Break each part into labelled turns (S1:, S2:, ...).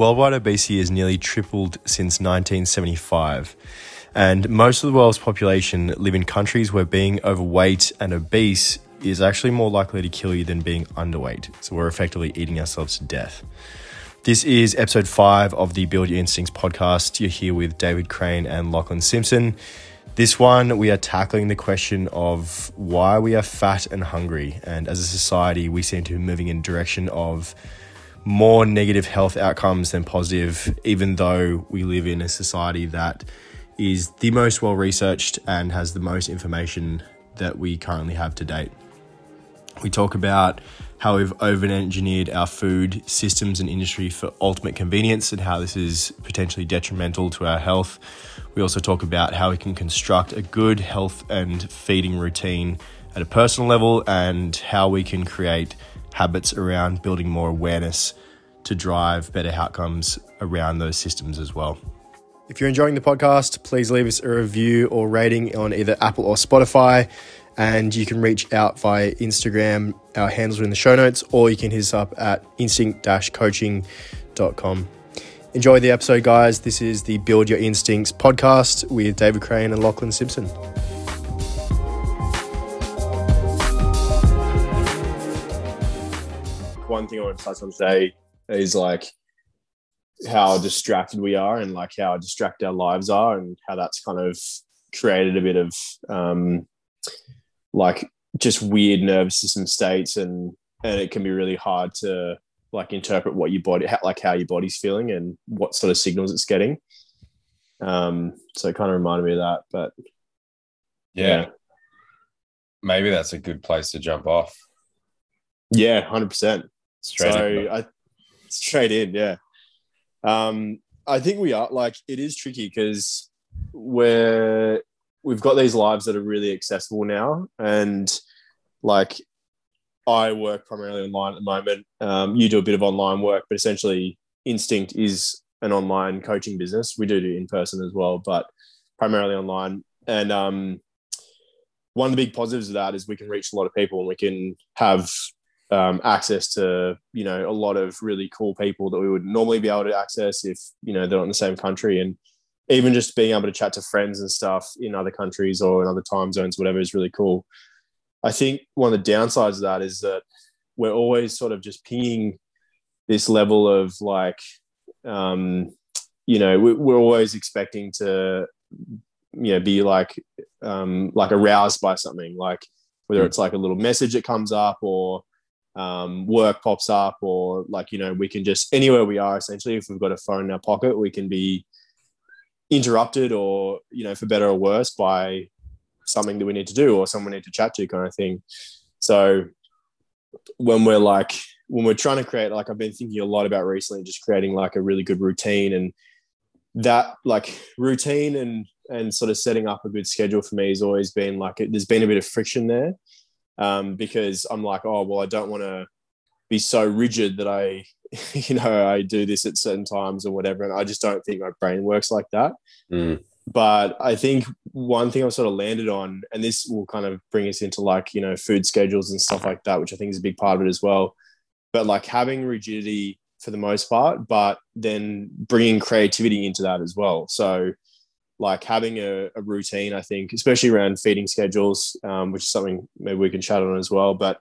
S1: Worldwide obesity has nearly tripled since 1975, and most of the world's population live in countries where being overweight and obese is actually more likely to kill you than being underweight. So we're effectively eating ourselves to death. This is episode five of the Build Your Instincts podcast. You're here with David Crane and Lachlan Simpson. This one, we are tackling the question of why we are fat and hungry. And as a society, we seem to be moving in direction of more negative health outcomes than positive, even though we live in a society that is the most well researched and has the most information that we currently have to date. We talk about how we've over engineered our food systems and industry for ultimate convenience and how this is potentially detrimental to our health. We also talk about how we can construct a good health and feeding routine at a personal level and how we can create habits around building more awareness to drive better outcomes around those systems as well. If you're enjoying the podcast, please leave us a review or rating on either Apple or Spotify. And you can reach out via Instagram. Our handles are in the show notes, or you can hit us up at instinct coaching.com. Enjoy the episode, guys. This is the Build Your Instincts podcast with David Crane and Lachlan Simpson.
S2: One thing I want to touch on today is like how distracted we are and like how distracted our lives are and how that's kind of created a bit of um, like just weird nervous system states and and it can be really hard to like interpret what your body like how your body's feeling and what sort of signals it's getting. Um so it kind of reminded me of that but
S3: yeah, yeah. maybe that's a good place to jump off.
S2: Yeah 100% Straight so in. I straight in, yeah. Um, I think we are like it is tricky because we're we've got these lives that are really accessible now, and like I work primarily online at the moment. Um, you do a bit of online work, but essentially, Instinct is an online coaching business. We do do in person as well, but primarily online. And um, one of the big positives of that is we can reach a lot of people and we can have um, access to you know a lot of really cool people that we would normally be able to access if you know they're not in the same country and even just being able to chat to friends and stuff in other countries or in other time zones whatever is really cool i think one of the downsides of that is that we're always sort of just pinging this level of like um, you know we're always expecting to you know be like um, like aroused by something like whether hmm. it's like a little message that comes up or um, work pops up or like you know we can just anywhere we are essentially if we've got a phone in our pocket we can be interrupted or you know for better or worse by something that we need to do or someone we need to chat to kind of thing. So when we're like when we're trying to create like i've been thinking a lot about recently just creating like a really good routine and that like routine and and sort of setting up a good schedule for me has always been like there's been a bit of friction there um, because I'm like, oh well, I don't want to be so rigid that I, you know, I do this at certain times or whatever, and I just don't think my brain works like that.
S3: Mm.
S2: But I think one thing I've sort of landed on, and this will kind of bring us into like you know food schedules and stuff like that, which I think is a big part of it as well. But like having rigidity for the most part, but then bringing creativity into that as well. So like having a, a, routine, I think, especially around feeding schedules, um, which is something maybe we can chat on as well. But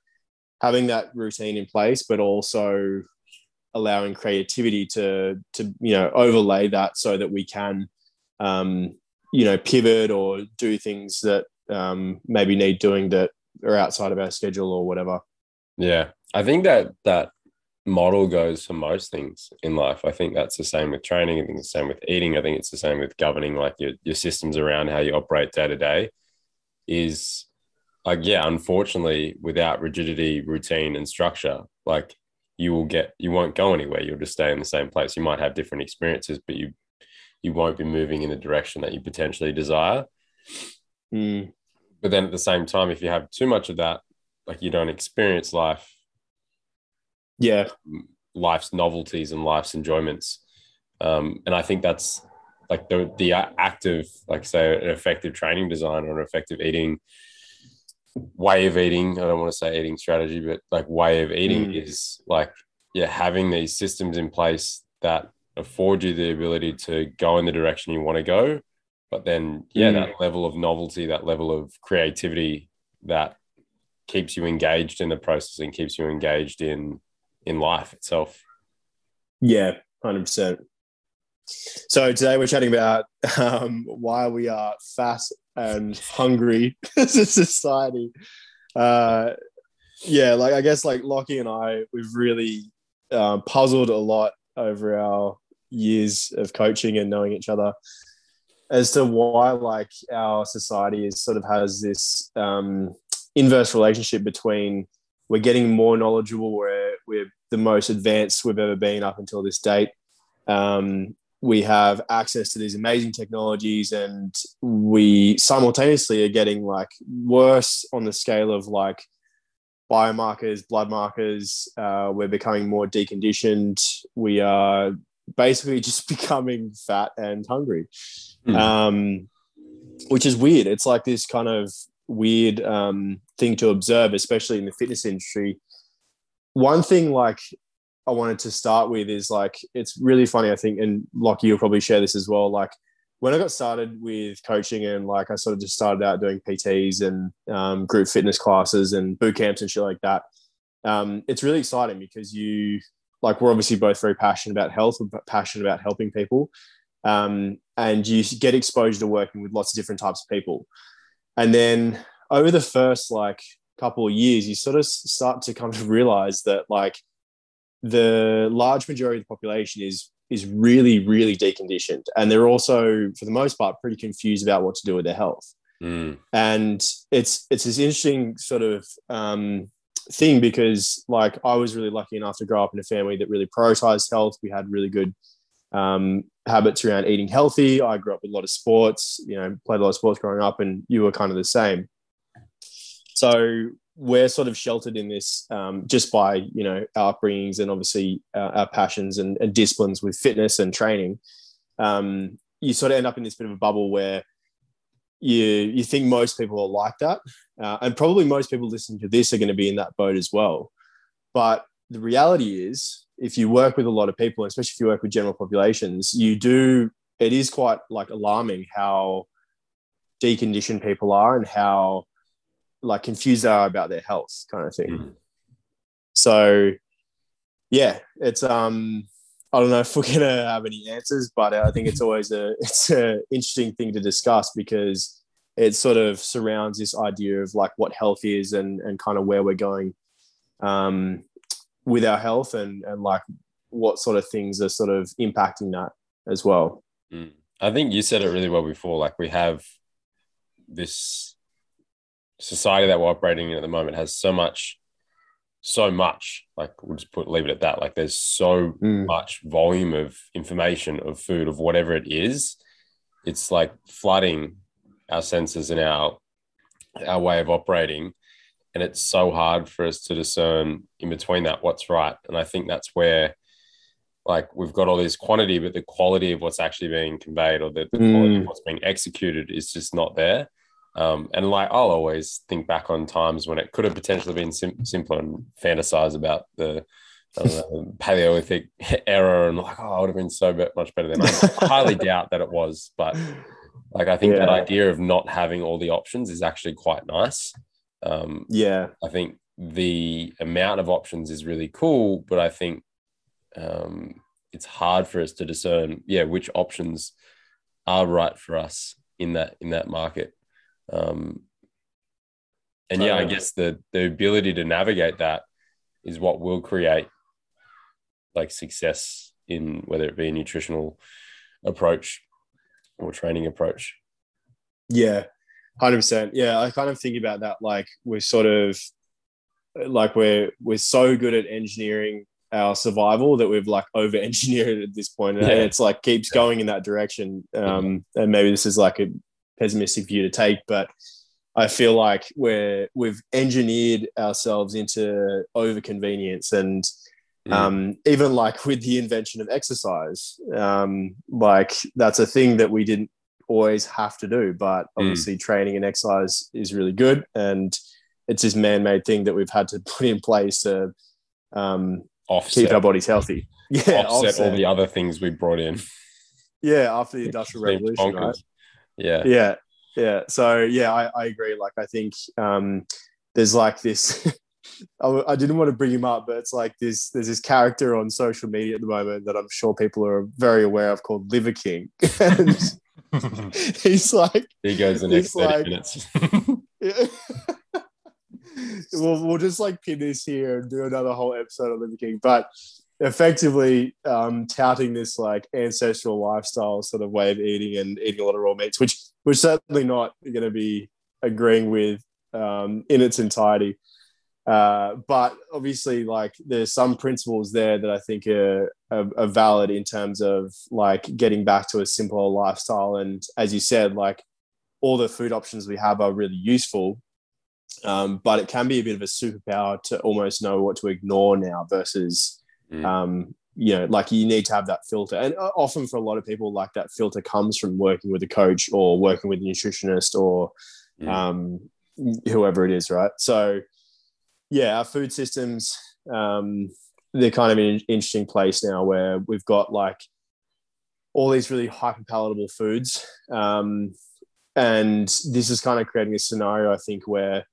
S2: having that routine in place, but also allowing creativity to to you know overlay that so that we can um, you know pivot or do things that um, maybe need doing that are outside of our schedule or whatever.
S3: Yeah, I think that that model goes for most things in life. I think that's the same with training. I think it's the same with eating. I think it's the same with governing like your, your systems around how you operate day to day is like, yeah, unfortunately, without rigidity, routine, and structure, like you will get, you won't go anywhere. You'll just stay in the same place. You might have different experiences, but you, you won't be moving in the direction that you potentially desire.
S2: Mm.
S3: But then at the same time, if you have too much of that, like you don't experience life
S2: yeah
S3: life's novelties and life's enjoyments um, and i think that's like the the active like say an effective training design or an effective eating way of eating i don't want to say eating strategy but like way of eating mm. is like yeah having these systems in place that afford you the ability to go in the direction you want to go. But then, yeah, mm. that level of novelty, that level of creativity that keeps you engaged in the process and keeps you engaged in in life itself.
S2: Yeah, hundred percent. So today we're chatting about um, why we are fat and hungry as a society. Uh, yeah, like I guess like Lochie and I, we've really uh, puzzled a lot over our years of coaching and knowing each other as to why like our society is sort of has this um, inverse relationship between we're getting more knowledgeable, we're, we're the most advanced we've ever been up until this date. Um, we have access to these amazing technologies and we simultaneously are getting like worse on the scale of like biomarkers blood markers. Uh, we're becoming more deconditioned. We are basically just becoming fat and hungry. Mm. um, which is weird. It's like this kind of weird um, thing to observe especially in the fitness industry one thing like I wanted to start with is like it's really funny. I think, and Lochie, you'll probably share this as well. Like when I got started with coaching and like I sort of just started out doing PTs and um, group fitness classes and boot camps and shit like that. Um, it's really exciting because you like we're obviously both very passionate about health, we're passionate about helping people, um, and you get exposure to working with lots of different types of people. And then over the first like couple of years, you sort of start to come to realize that like the large majority of the population is is really really deconditioned. And they're also for the most part pretty confused about what to do with their health. Mm. and it's it's this interesting sort of um, thing because like i was really lucky enough to grow up in a family that really prioritized health. We had really good um, habits around eating healthy. I grew up with a lot of sports you know played a lot of sports growing up and you were kind of the same so we're sort of sheltered in this um, just by you know our upbringings and obviously uh, our passions and, and, disciplines with fitness and training. Um, you sort of end up in this bit of a bubble where you you think most people are like that, uh, and probably most people listening to this are going to be in that boat as well. But the reality is, if you work with a lot of people, especially if you work with general populations, you do. It is quite like alarming how deconditioned people are and how like confused they are about their health kind of thing. Mm. So yeah, it's um I don't know if we're gonna have any answers, but I think it's always a it's an interesting thing to discuss because it sort of surrounds this idea of like what health is and and kind of where we're going um, with our health and and like what sort of things are sort of impacting that as well.
S3: Mm. I think you said it really well before. Like we have this society that we're operating in at the moment has so much so much like we'll just put leave it at that. Like there's so mm. much volume of information of food of whatever it is. It's like flooding our senses and our our way of operating. And it's so hard for us to discern in between that what's right. And i think that's where like we've got all this quantity but the quality of what's actually being conveyed or the, the mm. quality of what's being executed is just not there um, and like I'll always think back on times when it could have potentially been sim- simpler and fantasize about the know, Paleolithic era and like, oh, I would have been so much better than I highly doubt that it was. But like, I think yeah. that idea of not having all the options is actually quite nice. Um,
S2: yeah.
S3: I think the amount of options is really cool, but I think um, it's hard for us to discern, yeah, which options are right for us in that in that market. Um, and yeah, I guess the the ability to navigate that is what will create like success in whether it be a nutritional approach or training approach.
S2: Yeah, hundred percent. Yeah, I kind of think about that. Like we're sort of like we're we're so good at engineering our survival that we've like over engineered at this point, and yeah. it's like keeps going in that direction. Um, and maybe this is like a pessimistic view to take, but I feel like we're we've engineered ourselves into over convenience and mm. um, even like with the invention of exercise, um, like that's a thing that we didn't always have to do, but mm. obviously mm. training and exercise is really good and it's this man-made thing that we've had to put in place to um,
S3: offset,
S2: keep our bodies healthy. Yeah,
S3: offset,
S2: offset.
S3: all the other things we brought in.
S2: yeah, after the industrial revolution, right?
S3: Yeah.
S2: yeah yeah so yeah i, I agree like i think um there's like this I, I didn't want to bring him up but it's like this there's this character on social media at the moment that i'm sure people are very aware of called liver king and he's like
S3: He goes the next 30
S2: like-
S3: minutes.
S2: we'll, we'll just like pin this here and do another whole episode of Liver King. But effectively um, touting this like ancestral lifestyle sort of way of eating and eating a lot of raw meats, which we're certainly not going to be agreeing with um, in its entirety. Uh, but obviously, like there's some principles there that I think are, are, are valid in terms of like getting back to a simpler lifestyle. And as you said, like all the food options we have are really useful. Um, but it can be a bit of a superpower to almost know what to ignore now versus,
S3: Mm.
S2: um, you know, like you need to have that filter. And uh, often for a lot of people, like that filter comes from working with a coach or working with a nutritionist or
S3: Mm.
S2: um, whoever it is, right? So, yeah, our food systems, um, they're kind of in an interesting place now where we've got like all these really hyper palatable foods. Um, and this is kind of creating a scenario, I think, where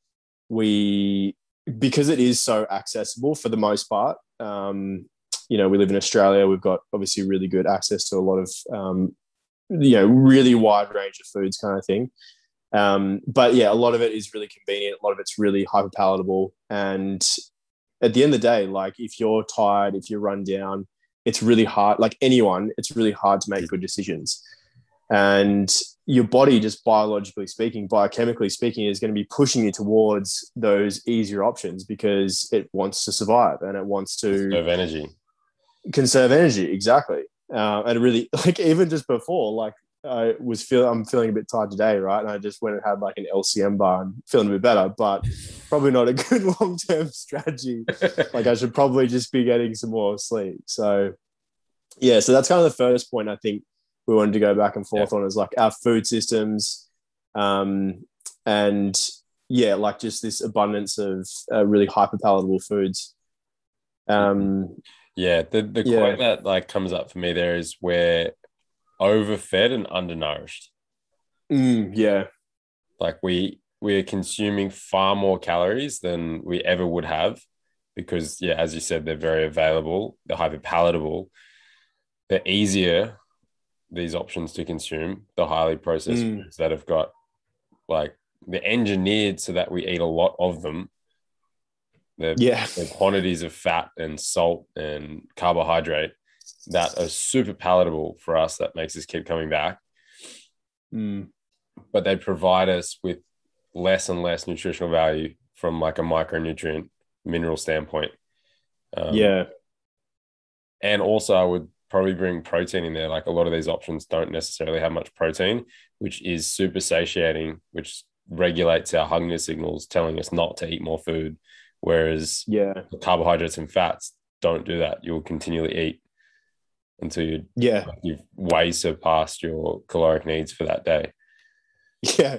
S2: we, because it is so accessible for the most part, um, you know, we live in Australia, we've got obviously really good access to a lot of, um, you know, really wide range of foods kind of thing. Um, but yeah, a lot of it is really convenient. A lot of it's really hyper palatable. And at the end of the day, like if you're tired, if you're run down, it's really hard. Like anyone, it's really hard to make good decisions. And your body, just biologically speaking, biochemically speaking, is going to be pushing you towards those easier options because it wants to survive and it wants to
S3: conserve energy.
S2: conserve energy exactly. Uh, and really like even just before like i was feeling i'm feeling a bit tired today right? And i just went and had like an lcm bar and feeling a bit better but probably not a good long-term strategy. Like i should probably just be getting some more sleep. So yeah so that's kind of the first point i think we wanted to go back and forth on is like our food systems um and yeah like just this abundance of uh, really hyper palatable foods um
S3: Yeah, the the
S2: Yeah.
S3: quote that like comes up for me there is we're overfed and undernourished.
S2: Mm, yeah,
S3: Like we we are consuming far more calories than we ever would have because yeah, as you said, they're very available, they're hyper palatable, they're easier these options to consume, the highly processed
S2: Mm.
S3: foods that have got like they're engineered so that we eat a lot of them. They're
S2: yeah,
S3: the quantities of fat and salt and carbohydrate that are super palatable for us that makes us keep coming back.
S2: Mm,
S3: but they provide us with less and less nutritional value from like a micronutrient mineral standpoint. Um,
S2: yeah,
S3: and also i would probably bring protein in there like a lot of these options don't necessarily have much protein which is super satiating which regulates our hunger signals telling us not to eat more food whereas
S2: yeah,
S3: carbohydrates and fats don't do that. You'll continually eat until you
S2: yeah,
S3: you've way surpassed your caloric needs for that day.
S2: yeah.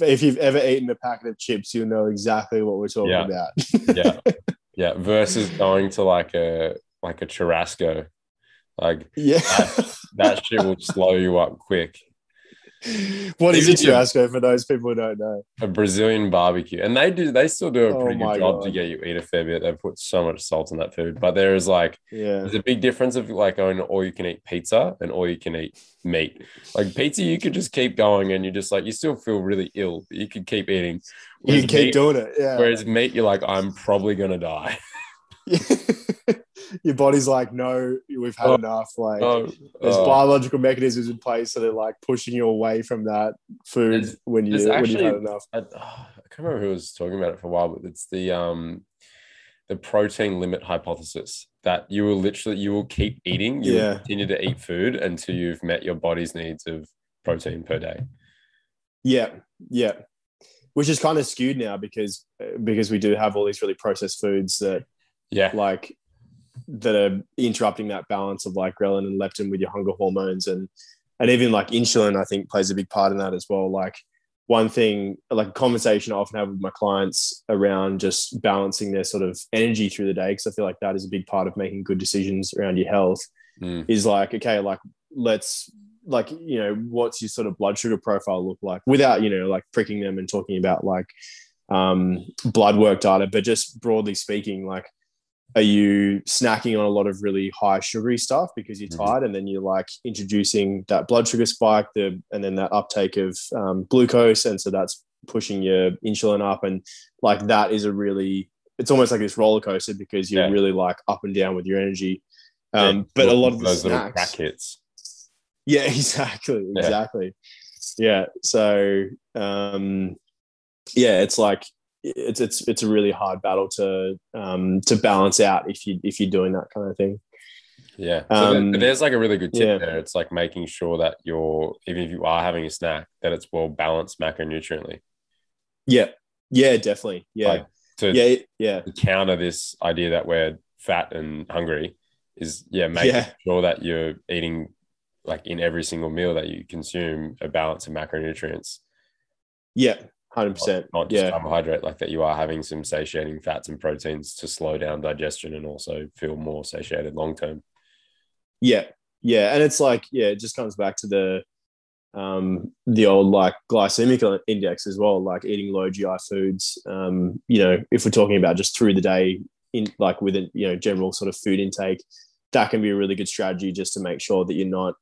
S2: If you've ever eaten a packet of chips, you'll know exactly what we're talking
S3: Yeah.
S2: about.
S3: Yeah, yeah. Versus going to like a like a churrasco, like
S2: yeah.
S3: Uh, that shit will slow you up quick.
S2: what is a
S3: Even if-
S2: churrasco for those people who don't know?
S3: A Brazilian barbecue, and they do they still do a
S2: Oh
S3: pretty
S2: my
S3: good job to get you eat a fair bit. They put so much salt in that food, but there is like
S2: Yeah,
S3: There's a big difference of like going all you can eat pizza and all you can eat meat. Like pizza, you could just keep going and you're just like you still feel really ill, but you could keep eating.
S2: you
S3: Whereas
S2: keep
S3: meat,
S2: doing it. Yeah.
S3: whereas meat, you're like, I'm probably gonna die.
S2: Your body's like, no, we've had
S3: Oh,
S2: enough. Like,
S3: Oh,
S2: there's
S3: oh.
S2: biological mechanisms in place that are like pushing you away from that food
S3: There's-
S2: when you when you've had enough.
S3: I, oh, I can't remember who was talking about it for a while, but it's the um the protein limit hypothesis that you will literally you will keep eating, you
S2: Yeah.
S3: continue to eat food until you've met your body's needs of protein per day.
S2: Yeah, yeah. Which is kind of skewed now because because we do have all these really processed foods that
S3: Yeah.
S2: like that are interrupting that balance of like ghrelin and leptin with your hunger hormones and and even like insulin I think plays a big part in that as well. Like one thing, like a conversation I often have with my clients around just balancing their sort of energy through the day, because I feel like that is a big part of making good decisions around your health,
S3: Mm.
S2: is like, okay, like let's like you know what's your sort of blood sugar profile look like without you know like pricking them and talking about like um blood work data but just broadly speaking like are you snacking on a lot of really high sugary stuff because you're
S3: Mhm.
S2: tired and then you're like introducing that blood sugar spike the and then that uptake of um, glucose and so that's pushing your insulin up and like that is a really it's almost like this roller coaster because you're
S3: Yeah.
S2: really like up and down with your energy um,
S3: Yeah,
S2: but a lot of the
S3: those little
S2: snacks
S3: crack hits.
S2: yeah, exactly,
S3: Yeah.
S2: exactly. Yeah. So um yeah, it's like it's it's it's a really hard battle to um to balance out if you if you're doing that kind of thing.
S3: Yeah. So
S2: Um,
S3: there's like a really good tip
S2: yeah.
S3: there. It's like making sure that you're, even if you are having a snack, that it's well balanced macronutriently.
S2: Yeah. Yeah, definitely. Yeah.
S3: Like, to,
S2: yeah, yeah.
S3: counter this idea that we're fat and hungry is, yeah, making
S2: Yeah.
S3: sure that you're eating like in every single meal that you consume a balance of macronutrients,
S2: Yeah. 100%.
S3: not just
S2: Yeah.
S3: carbohydrate, like that you are having some satiating fats and proteins to slow down digestion and also feel more satiated long term.
S2: Yeah, yeah, and it's like yeah, it just comes back to the um the old like glycemic index as well, like eating low GI foods. Um, you know, if we're talking about just through the day, in like within you know general sort of food intake, that can be a really good strategy just to make sure that you're not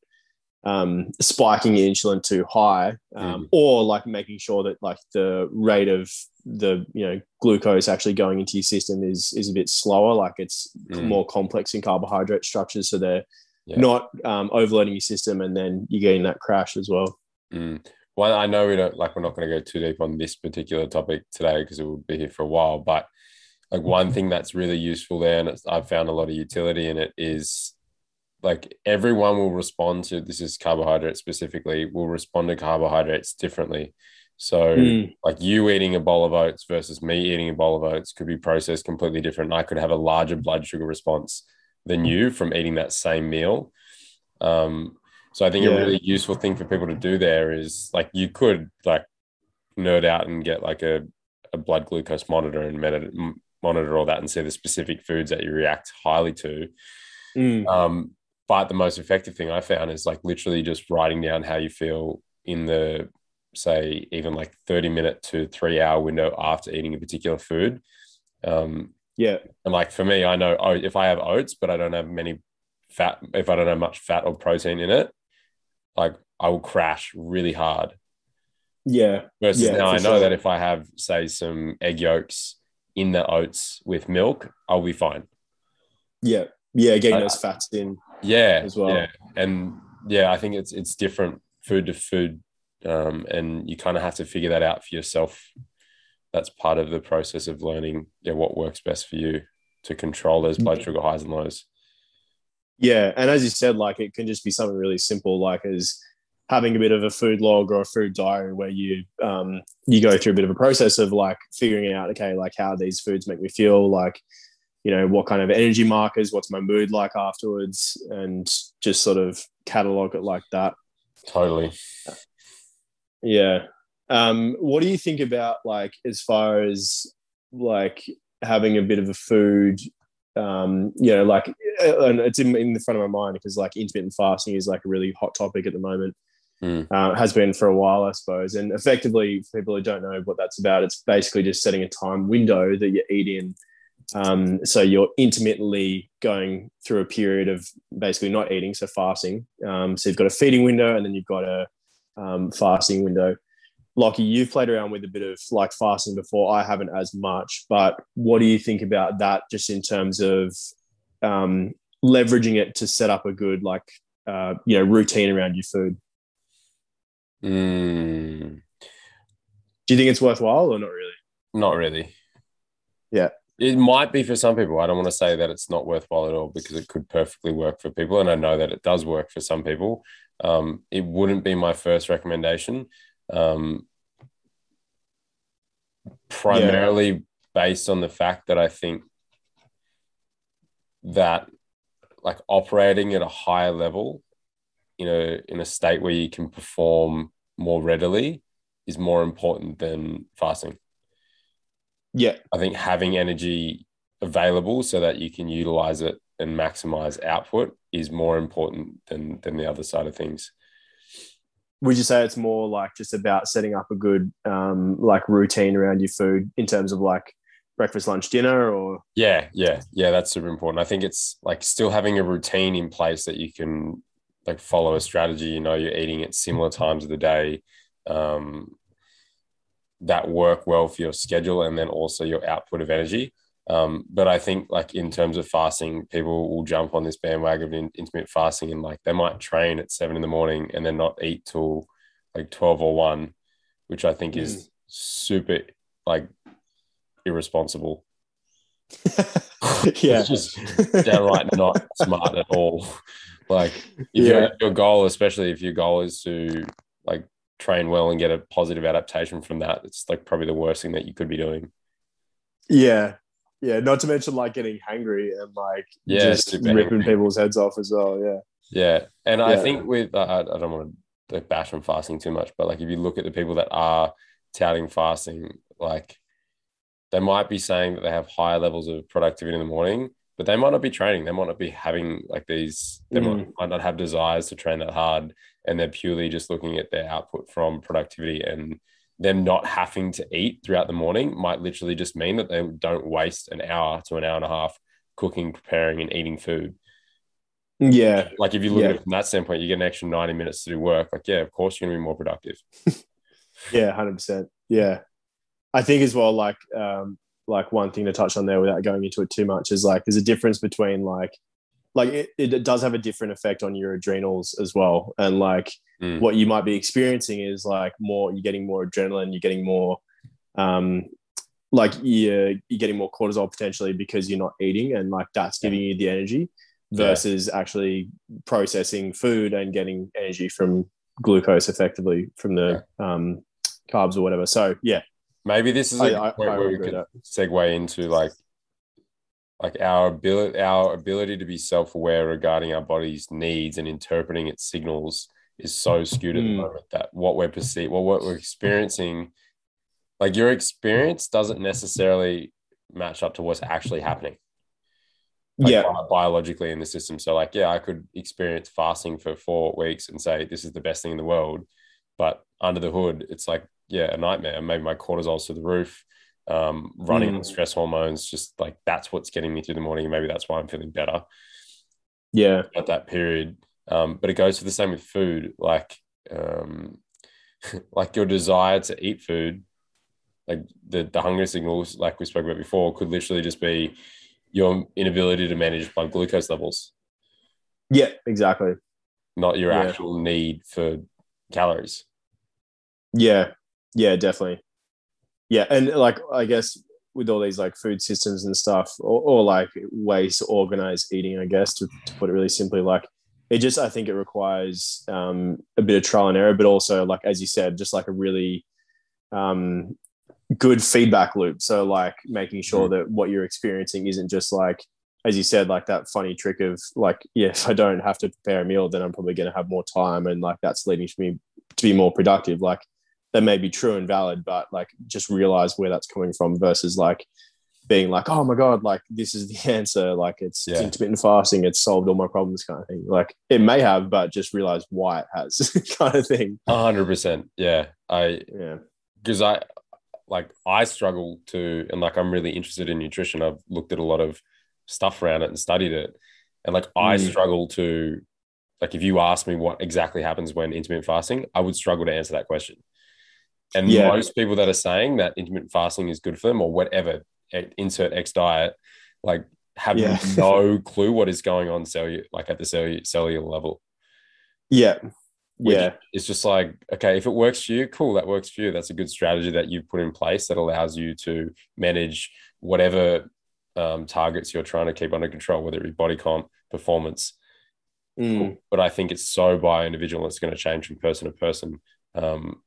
S2: um, spiking insulin too high, um,
S3: Mm.
S2: or like making sure that like the rate of the you know glucose actually going into your system is is a bit slower, like it's
S3: Mm.
S2: more complex in carbohydrate structures, so they're
S3: Yeah.
S2: not um, overloading your system, and then you're getting that crash as well.
S3: Mm. Well, I know we don't like we're not going to go too deep on this particular topic today because it will be here for a while. But like one thing that's really useful there, and it's, I've found a lot of utility in it, is like everyone will respond to this is carbohydrate specifically will respond to carbohydrates differently. So
S2: Mm.
S3: like you eating a bowl of oats versus me eating a bowl of oats could be processed completely different. I could have a larger blood sugar response than you from eating that same meal. Um, so I think a really useful thing for people to do there is like you could like nerd out and get like a, a blood glucose monitor and med- monitor all that and see the specific foods that you react highly to.
S2: Mm.
S3: Um, but the most effective thing I found is like literally just writing down how you feel in the say even like 30 minute to three hour window after eating a particular food. Um,
S2: Yeah,
S3: and like for me, I know oh, if I have oats, but I don't have many fat, if I don't have much fat or protein in it, like I will crash really hard.
S2: yeah,
S3: Versus
S2: Yeah,
S3: now I know
S2: sure.
S3: that if I have, say, some egg yolks in the oats with milk, I'll be fine.
S2: yeah, yeah. Getting
S3: I-
S2: those fats in.
S3: Yeah,
S2: As well.
S3: Yeah, and yeah, I think it's it's different food to food, um, and you kind of have to figure that out for yourself. That's part of the process of learning yeah, what works best for you to control those blood sugar highs and lows.
S2: Yeah, and as you said, like it can just be something really simple, like as having a bit of a food log or a food diary where you um, you go through a bit of a process of like figuring out, okay, like how these foods make me feel, like you know what kind of energy markers, what's my mood like afterwards, and just sort of catalog it like that.
S3: Totally.
S2: Yeah. Um, what do you think about like as far as like having a bit of a food? Um, you know, like uh, and it's in, in the front of my mind because like intermittent fasting is like a really hot topic at the moment.
S3: Mm.
S2: Uh, has been for a while, I suppose. And effectively, for people who don't know what that's about, it's basically just setting a time window that you eat in. Um, so you're intermittently going through a period of basically not eating, so fasting. Um, so you've got a feeding window, and then you've got a um, fasting window. Lochie, you've played around with a bit of like fasting before. I haven't as much, but what do you think about that just in terms of um, leveraging it to set up a good like uh, you know routine around your food?
S3: Mm,
S2: Do you think it's worthwhile or not really?
S3: not really.
S2: Yeah.
S3: It might be for some people. I don't want to say that it's not worthwhile at all because it could perfectly work for people. And I know that it does work for some people. Um, it wouldn't be my first recommendation. Um, primarily based on the fact that I think that like operating at a higher level, you know, in a state where you can perform more readily is more important than fasting.
S2: Yeah.
S3: I think having energy available so that you can utilize it and maximize output is more important than than the other side of things.
S2: Would you say it's more like just about setting up a good um, like routine around your food in terms of like breakfast, lunch, dinner, or
S3: yeah, yeah, yeah, that's super important. I think it's like still having a routine in place that you can like follow a strategy. You know, you're eating at similar times of the day. Um, that work well for your schedule and then also your output of energy. Um, but I think like in terms of fasting, people will jump on this bandwagon of intermittent fasting and like they might train at seven in the morning and then not eat till like 12 or one, which I think mm. is super like irresponsible.
S2: yeah.
S3: it's just downright not smart at all. Like if yeah. your, your goal, especially if your goal is to like train well and get a positive adaptation from that, it's like probably the worst thing that you could be doing.
S2: Yeah, yeah, not to mention like getting hangry and like yeah, just ripping hangry. people's heads off as well. Yeah.
S3: Yeah. And yeah. I think with, uh, I don't want to bash on fasting too much, but like if you look at the people that are touting fasting, like they might be saying that they have higher levels of productivity in the morning, but they might not be training. They might not be having like these, they mm. might, might not have desires to train that hard. And they're purely just looking at their output from productivity and them not having to eat throughout the morning might literally just mean that they don't waste an hour to an hour and a half cooking, preparing, and eating food.
S2: Yeah.
S3: Like if you look yeah. at it from that standpoint, you get an extra 90 minutes to do work. Like, yeah, of course you're gonna be more productive.
S2: yeah, hundred percent. Yeah. I think as well, like um, like one thing to touch on there without going into it too much is like there's a difference between like like it, it does have a different effect on your adrenals as well and like mm. what you might be experiencing is like more you're getting more adrenaline you're getting more um like you're, you're getting more cortisol potentially because you're not eating and like that's giving you the energy versus yeah. actually processing food and getting energy from glucose effectively from the yeah. um, carbs or whatever so yeah
S3: maybe this is a I, point I, where we could segue into like like our ability our ability to be self-aware regarding our body's needs and interpreting its signals is so skewed at the hmm. moment that what we're perceiving well, what we're experiencing like your experience doesn't necessarily match up to what's actually happening. Like
S2: yeah.
S3: biologically in the system. So like yeah i could experience fasting for four weeks and say this is the best thing in the world. But under the hood it's like yeah a nightmare. Maybe my cortisol's to the roof um, running mm. stress hormones, just like that's what's getting me through the morning. Maybe that's why I'm feeling better.
S2: Yeah.
S3: At that period. Um, but it goes to the same with food. Like, um, like your desire to eat food, like the, the hunger signals, like we spoke about before, could literally just be your inability to manage blood glucose levels.
S2: Yeah, exactly.
S3: Not your yeah. actual need for calories.
S2: Yeah. Yeah, definitely yeah and like i guess with all these like food systems and stuff or, or like ways to organize eating i guess to, to, put it really simply like it just i think it requires um, a bit of trial and error but also like as you said just like a really um, good feedback loop so like making sure mm. that what you're experiencing isn't just like as you said like that funny trick of like yeah if i don't have to prepare a meal then i'm probably going to have more time and like that's leading to me to be more productive like that may be true and valid, but like just realize where that's coming from versus like being like, oh my God, like this is the answer. Like it's, yeah. intermittent fasting, it's solved all my problems kind of thing. Like it may have, but just realize why it has kind of thing.
S3: A hundred percent. Yeah. I,
S2: yeah.
S3: Because I, like, I struggle to, and like, I'm really interested in nutrition. I've looked at a lot of stuff around it and studied it. And like, I mm. struggle to, like, if you ask me what exactly happens when intermittent fasting, I would struggle to answer that question. And yeah. most people that are saying that intermittent fasting is good for them or whatever, insert X diet, like have yeah. no clue what is going on cellular, like at the cellular, cellular level.
S2: Yeah. yeah.
S3: It's just like, okay, if it works for you, cool, that works for you. That's a good strategy that you've put in place that allows you to manage whatever um, targets you're trying to keep under control, whether it be body comp, performance.
S2: Mm.
S3: But I think it's so bio-individual, it's going to change from person to person. Um,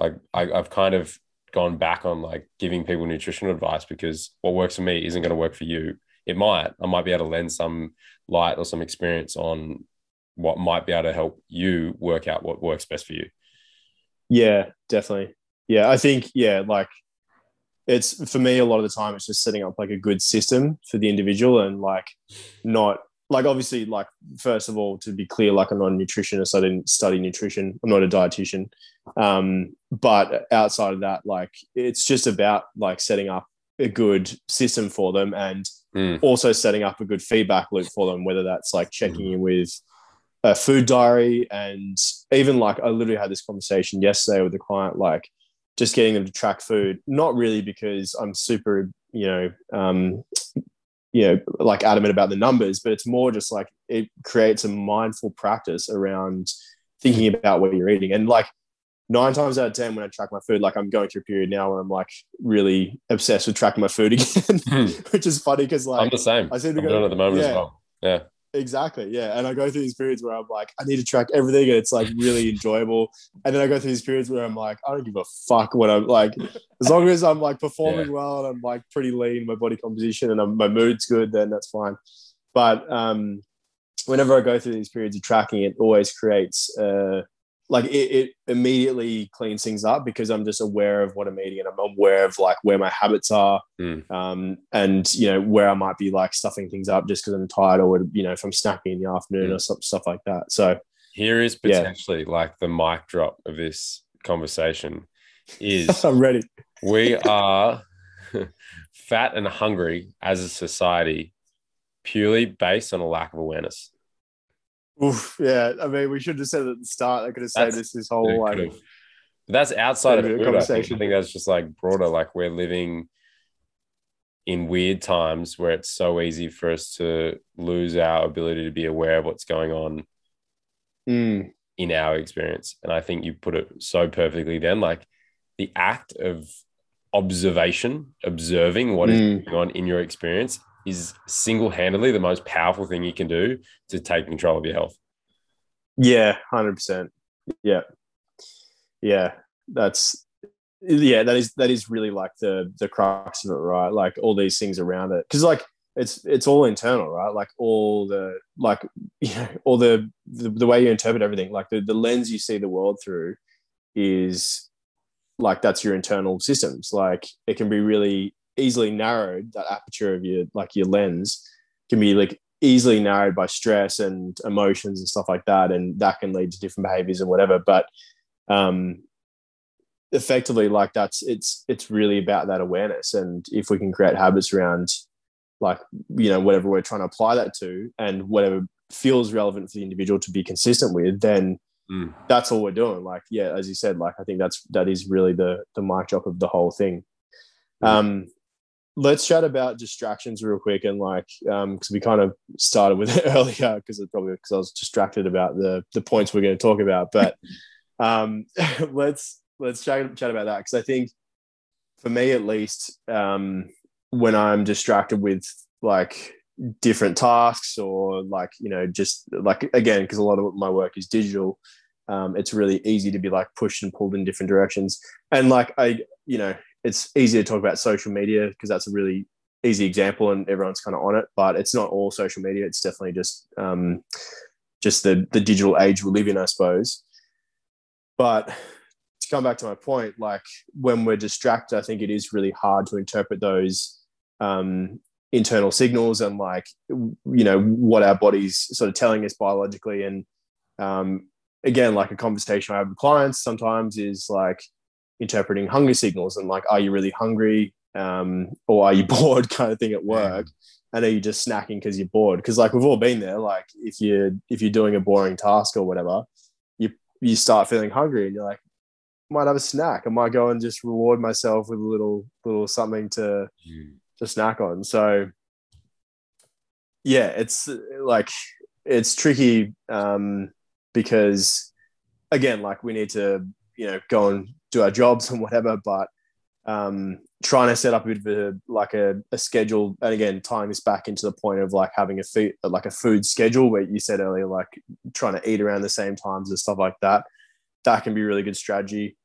S3: like I, I've kind of gone back on like giving people nutritional advice because what works for me isn't going to work for you. It might. I might be able to lend some light or some experience on what might be able to help you work out what works best for you.
S2: Yeah, definitely. Yeah, I think yeah, like it's for me a lot of the time it's just setting up like a good system for the individual and like not like obviously like first of all to be clear like i'm not a nutritionist. I didn't study nutrition. I'm not a dietitian. Um, but outside of that like it's just about like setting up a good system for them and
S3: Mm.
S2: also setting up a good feedback loop for them whether that's like checking in with a food diary and even like i literally had this conversation yesterday with a client like just getting them to track food not really because i'm super you know um, you know like adamant about the numbers but it's more just like it creates a mindful practice around thinking mm-hmm. about what you're eating and like nine times out of ten when i track my food like i'm going through a period now where i'm like really obsessed with tracking my food again hmm. which is funny because like I'm
S3: the same.
S2: I seem to
S3: I'm
S2: go-
S3: doing it at the moment as well. Yeah.
S2: Exactly yeah and i go through these periods where i'm like i need to track everything and it's like really enjoyable and then i go through these periods where i'm like i don't give a fuck what i'm like as long as i'm like performing well and i'm like pretty lean my body composition and I'm, my mood's good then that's fine but um whenever i go through these periods of tracking it always creates uh like it, it immediately cleans things up because i'm just aware of what i'm eating and i'm aware of like where my habits are
S3: Mm.
S2: um, and you know where I might be like stuffing things up just because I'm tired, or you know if I'm snacking in the afternoon
S3: Mm.
S2: or some, stuff like that. So
S3: Here is
S2: Yeah.
S3: potentially like the mic drop of this conversation is
S2: I'm ready.
S3: we are fat and hungry as a society purely based on a lack of awareness.
S2: Oof, yeah, I mean we should have said it at the start. I could have said
S3: That's-
S2: this this whole like
S3: That's outside of food. I think. I think that's just like broader. Like we're living in weird times where it's so easy for us to lose our ability to be aware of what's going on
S2: mm,
S3: in our experience. And I think you put it so perfectly then. Like the act of observation, observing what is
S2: Mm.
S3: going on in your experience is single handedly the most powerful thing you can do to take control of your health.
S2: yeah, hundred percent. Yeah, yeah, that's yeah, that is that is really like the the crux of it, right? Like all these things around it, because like it's it's all internal, right? Like all the like you know all the the, the way you interpret everything, like the the lens you see the world through, is like that's your internal systems. Like it can be really easily narrowed. That aperture of your like your lens can be like easily narrowed by stress and emotions and stuff like that, and that can lead to different behaviors and whatever. But um, effectively like that's it's it's really about that awareness and if we can create habits around like you know whatever we're trying to apply that to and whatever feels relevant for the individual to be consistent with then
S3: Mm.
S2: that's all we're doing like yeah as you said like i think that's that is really the the mic drop of the whole thing
S3: Mm.
S2: um let's chat about distractions real quick and like um because we kind of started with it earlier because it probably because i was distracted about the the points we're going to talk about but um let's let's chat, chat about that because i think for me at least um when i'm distracted with like different tasks or like you know just like again because a lot of my work is digital um, it's really easy to be like pushed and pulled in different directions. And like i you know it's easy to talk about social media because that's a really easy example and everyone's kind of on it but it's not all social media it's definitely just um, just the the digital age we live in i suppose. But to come back to my point like when we're distracted i think it is really hard to interpret those um, internal signals and like you know what our body's sort of telling us biologically and um, again like a conversation i have with clients sometimes is like interpreting hunger signals and like are you really hungry um, or are you bored kind of thing at work and are you just snacking because you're bored? Because like we've all been there like if you're if you're doing a boring task or whatever you you start feeling hungry and you're like might have a snack. I might go and just reward myself with a little little something to to snack on. So yeah, it's like it's tricky um, because again, like we need to you know go and do our jobs and whatever, but um, trying to set up a bit of a like a, a schedule, and again tying this back into the point of like having a food like a food schedule where you said earlier like trying to eat around the same times and stuff like that. That can be really good strategy.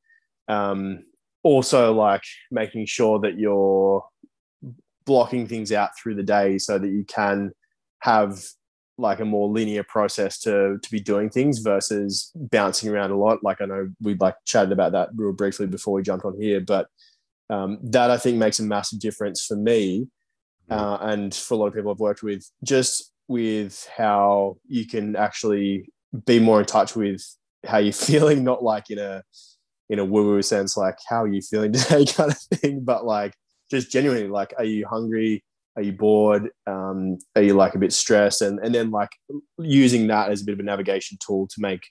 S2: Um, also, like making sure that you're blocking things out through the day so that you can have like a more linear process to to be doing things versus bouncing around a lot. Like I know we like chatted about that real briefly before we jumped on here, but um, that I think makes a massive difference for me mm. uh, and for a lot of people I've worked with, just with how you can actually be more in touch with how you're feeling, not like in a in a woo woo sense, like how are you feeling today kind of thing, but like just genuinely like, are you hungry? Are you bored? Um, are you like a bit stressed? And and then like using that as a bit of a navigation tool to make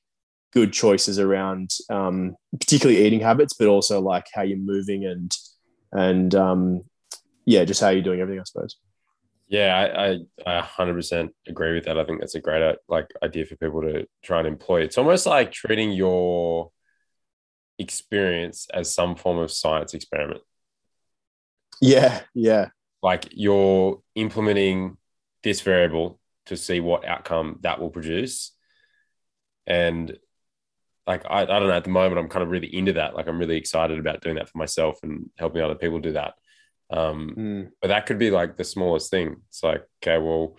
S2: good choices around um, particularly eating habits, but also like how you're moving and and um, yeah, just how you're doing everything, I suppose.
S3: Yeah, I, I, I 100% agree with that. I think that's a great like idea for people to try and employ. It's almost like treating your experience as some form of science experiment.
S2: Yeah, yeah
S3: like you're implementing this variable to see what outcome that will produce. And like I, I don't know at the moment I'm kind of really into that. Like I'm really excited about doing that for myself and helping other people do that. Um, mm. But that could be like the smallest thing. It's like okay, well,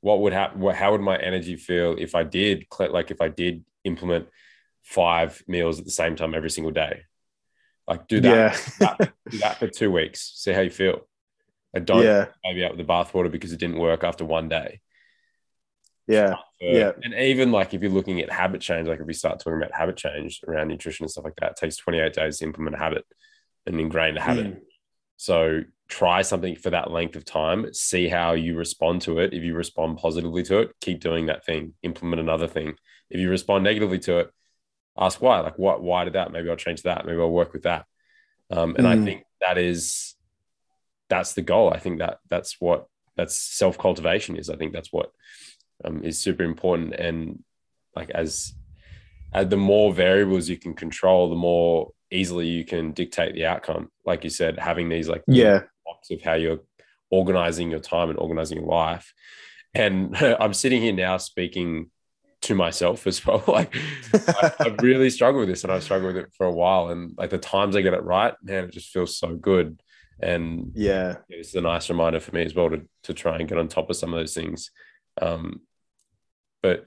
S3: what would happen? How would my energy feel if I did like if I did implement five meals at the same time every single day? Like do that, yeah. that do that for two weeks. See how you feel. I don't yeah. maybe out with the bathwater because it didn't work after one day.
S2: Yeah. yeah.
S3: And even like if you're looking at habit change, like if we start talking about habit change around nutrition and stuff like that, it takes 28 days to implement a habit and ingrain a habit. Mm. So try something for that length of time, see how you respond to it. If you respond positively to it, keep doing that thing, implement another thing. If you respond negatively to it, ask why. Like what why did that? Maybe I'll change that. Maybe I'll work with that. Um, and mm. I think that is that's the goal. I think that that's what that's self cultivation is. I think that's what um, is super important. And like as as the more variables you can control, the more easily you can dictate the outcome. Like you said, having these like
S2: yeah
S3: blocks of how you're organizing your time and organizing your life. And I'm sitting here now speaking to myself as well. Like I, have really struggled with this and I've struggled with it for a while. And like the times I get it right, man, it just feels so good. And
S2: yeah,
S3: it's a nice reminder for me as well to, to try and get on top of some of those things. Um, but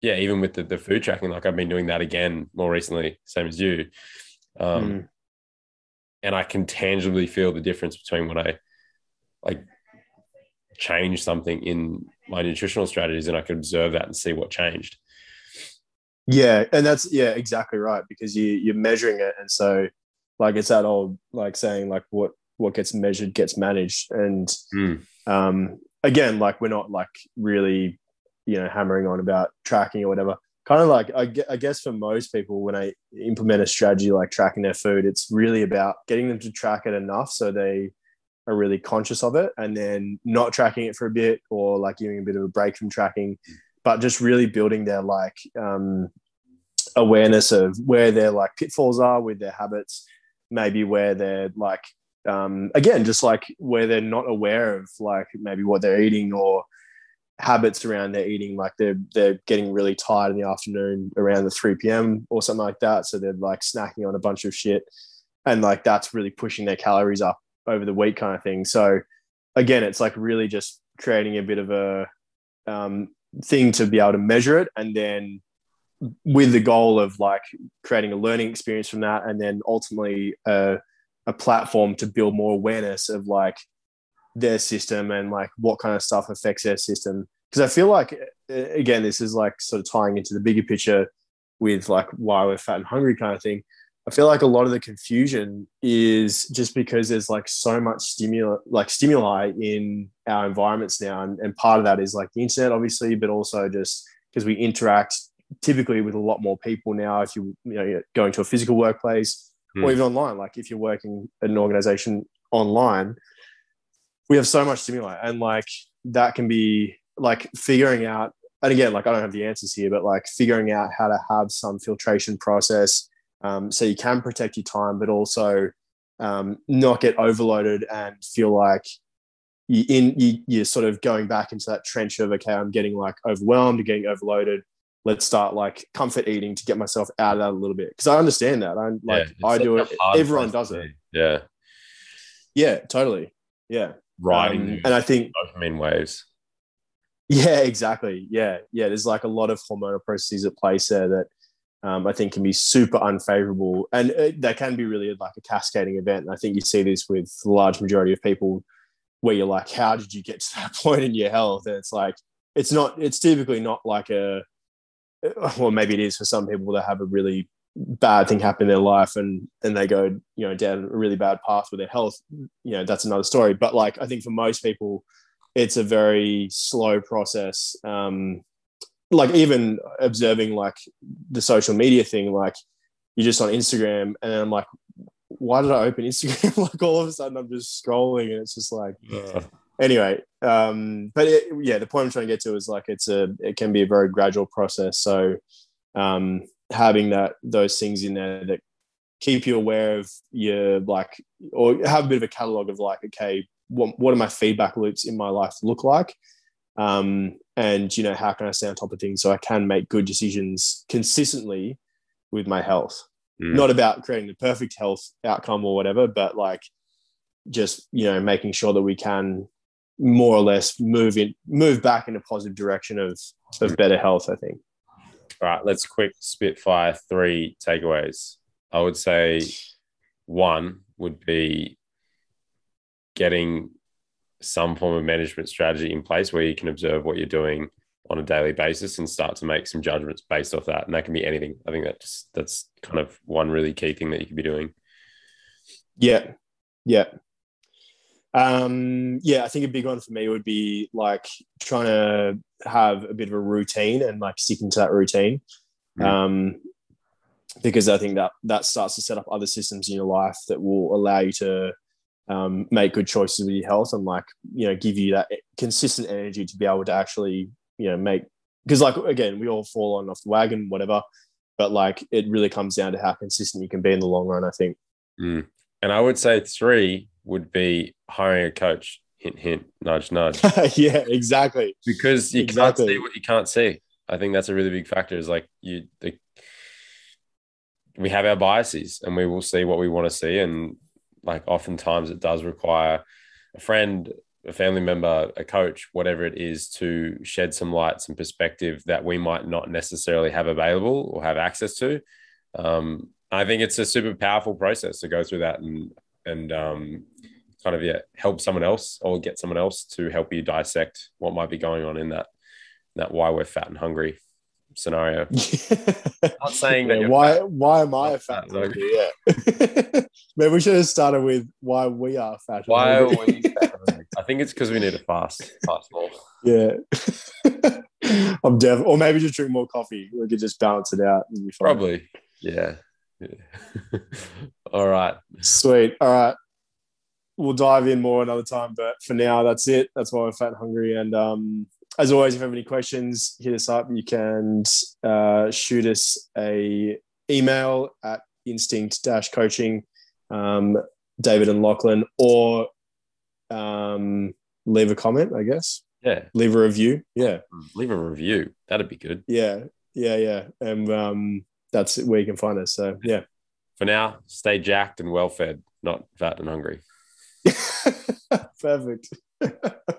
S3: yeah, even with the, the food tracking, like I've been doing that again more recently, same as you. Um, mm. And I can tangibly feel the difference between when I like change something in my nutritional strategies and I can observe that and see what changed.
S2: Yeah, and that's yeah, exactly right because you you're measuring it, and so like it's that old like saying like what what gets measured gets managed. And mm. um, again, like we're not like really, you know, hammering on about tracking or whatever. Kind of like I, I guess for most people, when I implement a strategy like tracking their food, it's really about getting them to track it enough so they are really conscious of it, and then not tracking it for a bit or like giving a bit of a break from tracking, but just really building their like um, awareness of where their like pitfalls are with their habits maybe where they're like um, again, just like where they're not aware of like maybe what they're eating or habits around their eating, like they're they're getting really tired in the afternoon around the 3 p.m. or something like that. So they're like snacking on a bunch of shit. And like that's really pushing their calories up over the week kind of thing. So again, it's like really just creating a bit of a um, thing to be able to measure it and then with the goal of like creating a learning experience from that and then ultimately uh, a platform to build more awareness of like their system and like what kind of stuff affects their system. Because I feel like again, this is like sort of tying into the bigger picture with like why we're fat and hungry kind of thing. I feel like a lot of the confusion is just because there's like so much stimuli, like stimuli in our environments now, and, and part of that is like the internet, obviously, but also just because we interact typically with a lot more people now. If you you know going to a physical workplace, mm. or even online. Like if you're working at an organization online, we have so much stimuli, and like that can be like figuring out. And again, like I don't have the answers here, but like figuring out how to have some filtration process um, so you can protect your time, but also um, not get overloaded and feel like you in you, you're sort of going back into that trench of okay, I'm getting like overwhelmed, getting overloaded let's start like comfort eating to get myself out of that a little bit because I understand that. I'm like yeah, I do it. Everyone does it.
S3: Yeah.
S2: Yeah. Totally. Yeah.
S3: Riding
S2: um, and I think
S3: dopamine waves.
S2: Yeah, exactly. Yeah, yeah. There's like a lot of hormonal processes at play there that um, I think can be super unfavorable, and it, that can be really like a cascading event. And I think you see this with the large majority of people, where you're like, "How did you get to that point in your health?" And it's like, it's not. It's typically not like a, well, maybe it is for some people that have a really bad thing happen in their life and and they go you know down a really bad path with their health. You know that's another story. But like i think for most people it's a very slow process. Um like even observing like the social media thing like you're just on instagram and i'm like why did i open instagram? Like all of a sudden i'm just scrolling and it's just like yeah. Anyway um but it, yeah the point i'm trying to get to is like it's a it can be a very gradual process. So um having that those things in there that keep you aware of your like or have a bit of a catalog of like okay what, what do my feedback loops in my life look like? Um, and you know how can i stay on top of things so i can make good decisions consistently with my health? Mm. not about creating the perfect health outcome or whatever but like just you know making sure that we can more or less move in move back in a positive direction of of better health i think
S3: all right, let's quick spitfire three takeaways. I would say one would be getting some form of management strategy in place where you can observe what you're doing on a daily basis and start to make some judgments based off that. And that can be anything. I think that's that's kind of one really key thing that you could be doing.
S2: Yeah. Yeah. Um, yeah, I think a big one for me would be like trying to have a bit of a routine and like sticking to that routine. Mm. Um, because I think that that starts to set up other systems in your life that will allow you to um, make good choices with your health and like you know give you that consistent energy to be able to actually you know make because like again we all fall on off the wagon whatever but like it really comes down to how consistent you can be in the long run I think.
S3: Mm. And I would say three would be hiring a coach. Hint, hint, nudge, nudge.
S2: yeah, exactly.
S3: Because you exactly. can't see what you can't see. I think that's a really big factor. Is like you, the, we have our biases, and we will see what we want to see, and like oftentimes it does require a friend, a family member, a coach, whatever it is, to shed some light, some perspective that we might not necessarily have available or have access to. Um, I think it's a super powerful process to go through that and and um, kind of yeah help someone else or get someone else to help you dissect what might be going on in that that why we're fat and hungry scenario.
S2: not saying that. why fat. why am I fat and hungry? Yeah. Maybe we should have started with why we are fat.
S3: Why are we fat I think it's because we need a fast, fast more.
S2: Yeah. I'm deaf. Or maybe just drink more coffee. We could just balance it out.
S3: Probably. Yeah. Yeah. All right.
S2: Sweet. All right we'll dive in more another time. But for now, that's it. That's why we're fat and hungry. And um, as always, if you have any questions, hit us up. You can uh, shoot us a email at instinct dash coaching, um, David and Lachlan, or um, leave a comment, I guess.
S3: Yeah.
S2: Leave a review. Yeah.
S3: Leave a review. That'd be good.
S2: Yeah. Yeah. Yeah. And um, that's where you can find us. So, yeah.
S3: For now, stay jacked and well fed, not fat and hungry.
S2: Perfect.